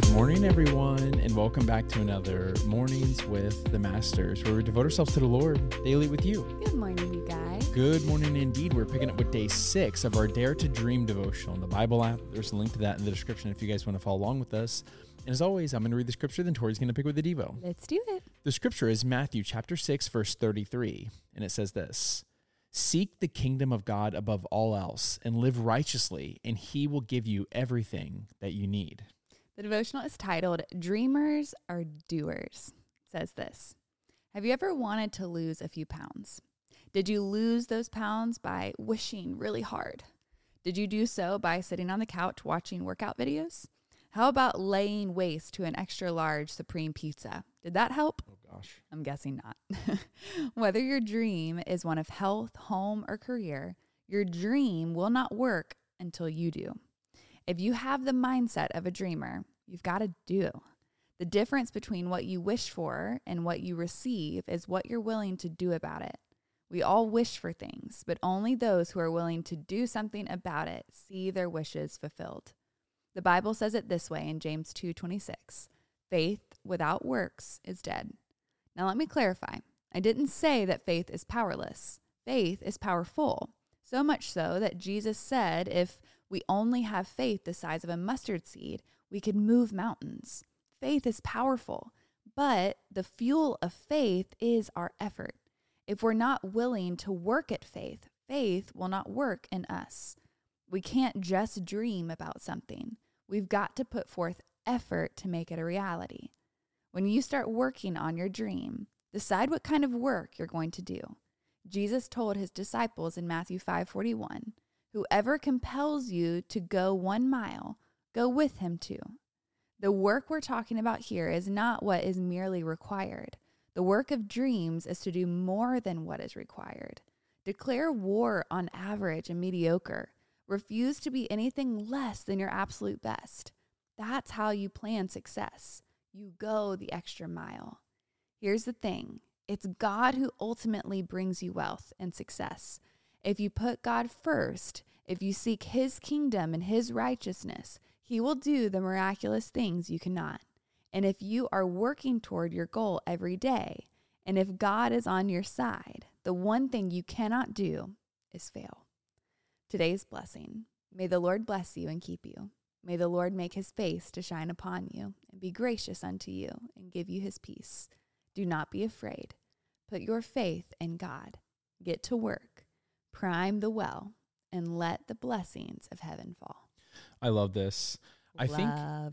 Good morning, everyone, and welcome back to another Mornings with the Masters, where we devote ourselves to the Lord daily with you. Good morning, you guys. Good morning, indeed. We're picking up with day six of our Dare to Dream devotional in the Bible app. There's a link to that in the description if you guys want to follow along with us. And as always, I'm going to read the scripture, then Tori's going to pick with the Devo. Let's do it. The scripture is Matthew chapter 6, verse 33, and it says this Seek the kingdom of God above all else and live righteously, and he will give you everything that you need. The devotional is titled Dreamers Are Doers. It says this Have you ever wanted to lose a few pounds? Did you lose those pounds by wishing really hard? Did you do so by sitting on the couch watching workout videos? How about laying waste to an extra large supreme pizza? Did that help? Oh, gosh. I'm guessing not. Whether your dream is one of health, home, or career, your dream will not work until you do. If you have the mindset of a dreamer, you've got to do. The difference between what you wish for and what you receive is what you're willing to do about it. We all wish for things, but only those who are willing to do something about it see their wishes fulfilled. The Bible says it this way in James 2:26. Faith without works is dead. Now let me clarify. I didn't say that faith is powerless. Faith is powerful. So much so that Jesus said if we only have faith the size of a mustard seed, we could move mountains. Faith is powerful, but the fuel of faith is our effort. If we're not willing to work at faith, faith will not work in us. We can't just dream about something. We've got to put forth effort to make it a reality. When you start working on your dream, decide what kind of work you're going to do. Jesus told his disciples in Matthew 5:41, "Whoever compels you to go 1 mile, go with him too." The work we're talking about here is not what is merely required. The work of dreams is to do more than what is required. Declare war on average and mediocre. Refuse to be anything less than your absolute best. That's how you plan success. You go the extra mile. Here's the thing it's God who ultimately brings you wealth and success. If you put God first, if you seek His kingdom and His righteousness, He will do the miraculous things you cannot. And if you are working toward your goal every day, and if God is on your side, the one thing you cannot do is fail. Today's blessing. May the Lord bless you and keep you. May the Lord make his face to shine upon you and be gracious unto you and give you his peace. Do not be afraid. Put your faith in God. Get to work. Prime the well and let the blessings of heaven fall. I love this. I Love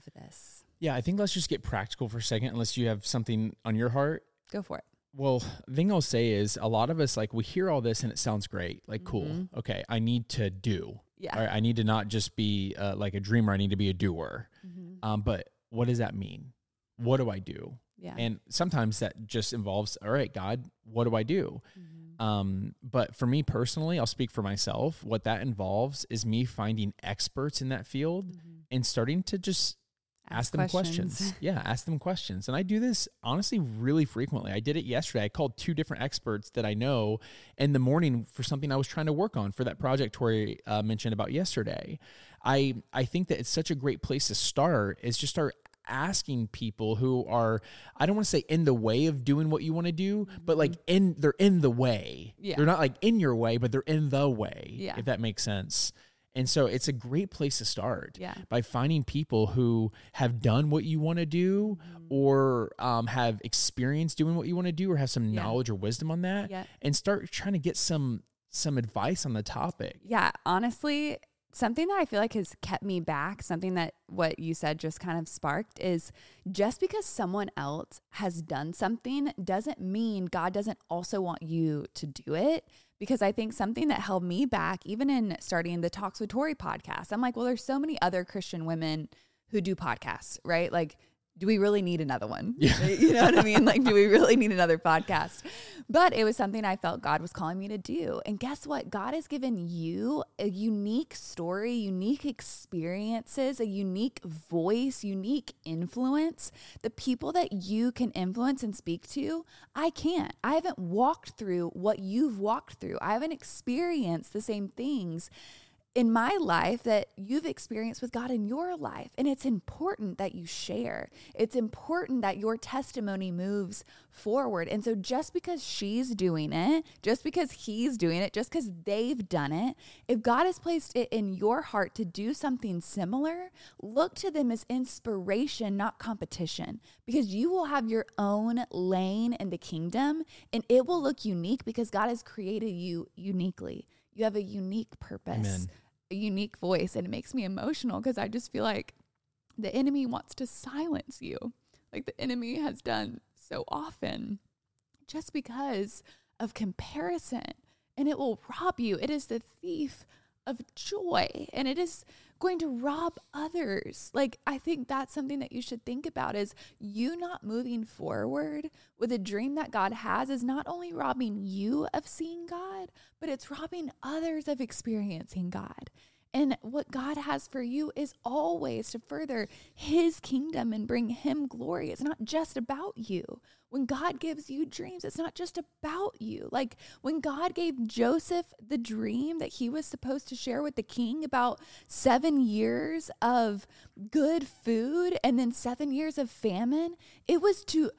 think, this. yeah, I think let's just get practical for a second, unless you have something on your heart. Go for it. Well, the thing I'll say is a lot of us, like, we hear all this and it sounds great. Like, cool. Mhm. Okay, I need to do. Yeah. All right, I need to not just be uh, like a dreamer, I need to be a doer. Mhm. Um, but what does that mean? What do I do? Yeah. And sometimes that just involves, all right, God, what do I do? Mhm. Um, but for me personally, I'll speak for myself. What that involves is me finding experts in that field Mhm. and starting to just ask, them questions. yeah, ask them questions. And I do this honestly really frequently. I did it yesterday. I called two different experts that I know in the morning for something I was trying to work on for that project Tori uh, mentioned about yesterday. I I think that it's such a great place to start is just start asking people who are I don't want to say in the way of doing what you want to do, but like in they're in the way. Yeah. They're not like in your way, but they're in the way. Yeah. If that makes sense. And so it's a great place to start Yeah. by finding people who have done what you want to do Mm-hmm. or um, have experience doing what you want to do or have some Yeah. knowledge or wisdom on that Yeah. and start trying to get some some advice on the topic. Yeah, honestly, something that I feel like has kept me back, something that what you said just kind of sparked is just because someone else has done something doesn't mean God doesn't also want you to do it. Because I think something that held me back, even in starting the Talks with Tori podcast, I'm like, well, there's so many other Christian women who do podcasts, right? Like, do we really need another one? Yeah. You know what I mean? Like, do we really need another podcast? But it was something I felt God was calling me to do. And guess what? God has given you a unique story, unique experiences, a unique voice, unique influence. The people that you can influence and speak to, I can't. I haven't walked through what you've walked through, I haven't experienced the same things in my life that you've experienced with God in your life. And it's important that you share. It's important that your testimony moves forward. And so just because she's doing it, just because he's doing it, just because they've done it, if God has placed it in your heart to do something similar, look to them as inspiration, not competition, because you will have your own lane in the kingdom and it will look unique because God has created you uniquely. You have a unique purpose. Amen a unique voice and it makes me emotional because I just feel like the enemy wants to silence you, like the enemy has done so often, just because of comparison. And it will rob you. It is the thief of joy and it is going to rob others. Like I think that's something that you should think about is you not moving forward with a dream that God has is not only robbing you of seeing God, but it's robbing others of experiencing God. And what God has for you is always to further his kingdom and bring him glory. It's not just about you. When God gives you dreams, it's not just about you. Like when God gave Joseph the dream that he was supposed to share with the king about seven years of good food and then seven years of famine, it was to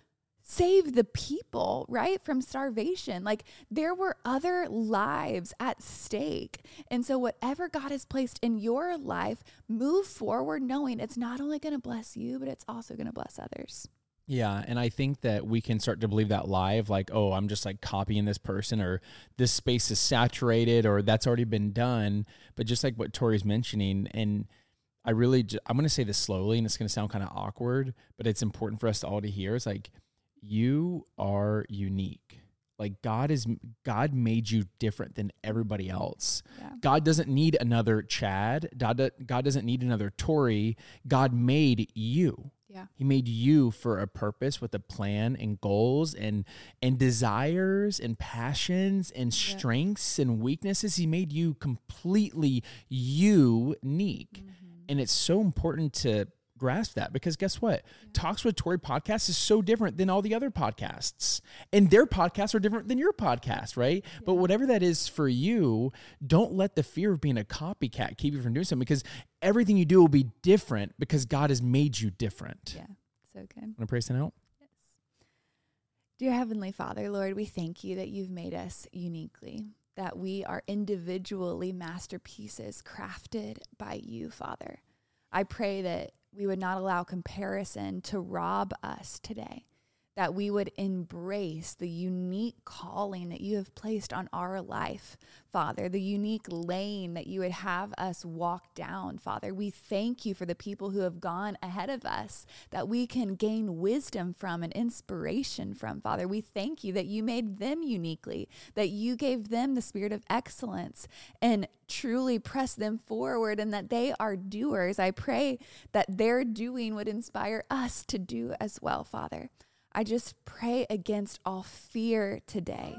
save the people, right, from starvation. Like there were other lives at stake. And so, whatever God has placed in your life, move forward knowing it's not only going to bless you, but it's also going to bless others. Yeah, and I think that we can start to believe that live, like, oh, I'm just like copying this person, or this space is saturated, or that's already been done. But just like what Tori's mentioning, and I really, I'm going to say this slowly, and it's going to sound kind of awkward, but it's important for us all to hear. Is like, you are unique. Like god is god made you different than everybody else. Yeah. god doesn't need another chad. God, god doesn't need another tori. God made you. Yeah. He made you for a purpose with a plan and goals and and desires and passions and yeah. strengths and weaknesses. He made you completely unique. Mm-hmm. and it's so important to grasp that because guess what? Talks with Tori podcast is so different than all the other podcasts. And their podcasts are different than your podcast, right? Yeah. But whatever that is for you, don't let the fear of being a copycat keep you from doing something because everything you do will be different because God has made you different. Yeah, so good. Want to pray something out? Yes. Dear Heavenly Father, Lord, we thank you that you've made us uniquely, that we are individually masterpieces crafted by you, Father. I pray that we would not allow comparison to rob us today that we would embrace the unique calling that you have placed on our life, Father, the unique lane that you would have us walk down, Father. We thank you for the people who have gone ahead of us that we can gain wisdom from and inspiration from, Father. We thank you that you made them uniquely, that you gave them the spirit of excellence and truly press them forward and that they are doers. I pray that their doing would inspire us to do as well, Father. I just pray against all fear today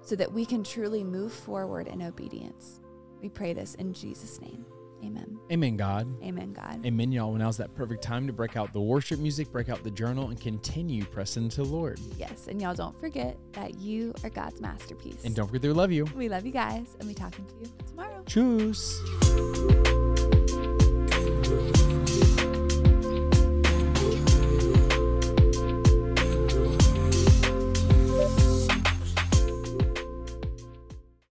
so that we can truly move forward in obedience. We pray this in Jesus' name. Amen. Amen, God. Amen, God. Amen, y'all. now's that perfect time to break out the worship music, break out the journal, and continue pressing to the Lord. Yes. And y'all don't forget that you are God's masterpiece. And don't forget to love you. We love you guys, and we talking to you tomorrow. Choose.